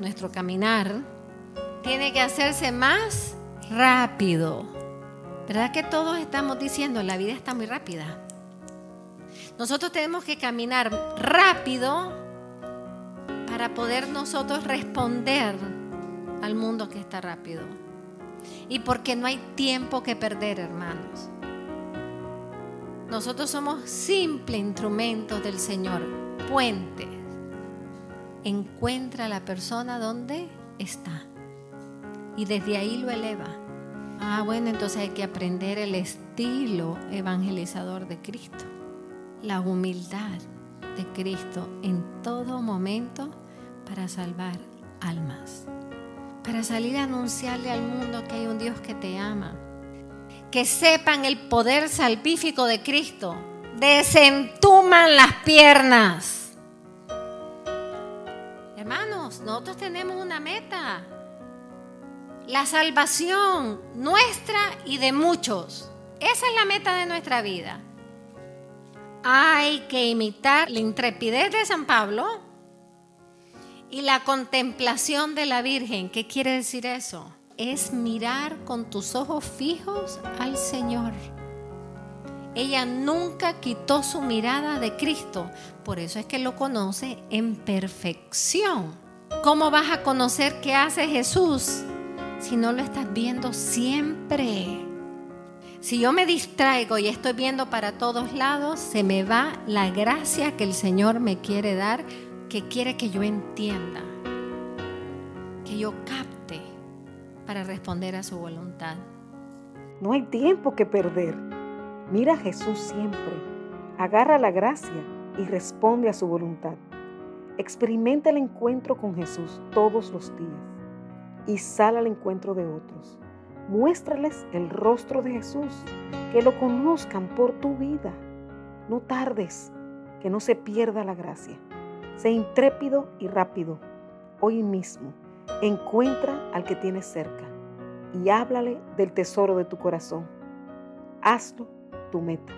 nuestro caminar tiene que hacerse más rápido. ¿Verdad que todos estamos diciendo, la vida está muy rápida? Nosotros tenemos que caminar rápido para poder nosotros responder al mundo que está rápido. Y porque no hay tiempo que perder, hermanos. Nosotros somos simples instrumentos del Señor, puentes. Encuentra a la persona donde está. Y desde ahí lo eleva. Ah, bueno, entonces hay que aprender el estilo evangelizador de Cristo, la humildad de Cristo en todo momento para salvar almas, para salir a anunciarle al mundo que hay un Dios que te ama, que sepan el poder salvífico de Cristo, desentuman las piernas. Nosotros tenemos una meta, la salvación nuestra y de muchos. Esa es la meta de nuestra vida. Hay que imitar la intrepidez de San Pablo y la contemplación de la Virgen. ¿Qué quiere decir eso? Es mirar con tus ojos fijos al Señor. Ella nunca quitó su mirada de Cristo. Por eso es que lo conoce en perfección. ¿Cómo vas a conocer qué hace Jesús si no lo estás viendo siempre? Si yo me distraigo y estoy viendo para todos lados, se me va la gracia que el Señor me quiere dar, que quiere que yo entienda, que yo capte para responder a su voluntad. No hay tiempo que perder. Mira a Jesús siempre. Agarra la gracia y responde a su voluntad. Experimenta el encuentro con Jesús todos los días y sal al encuentro de otros. Muéstrales el rostro de Jesús, que lo conozcan por tu vida. No tardes, que no se pierda la gracia. Sé intrépido y rápido. Hoy mismo, encuentra al que tienes cerca y háblale del tesoro de tu corazón. Hazlo tu meta.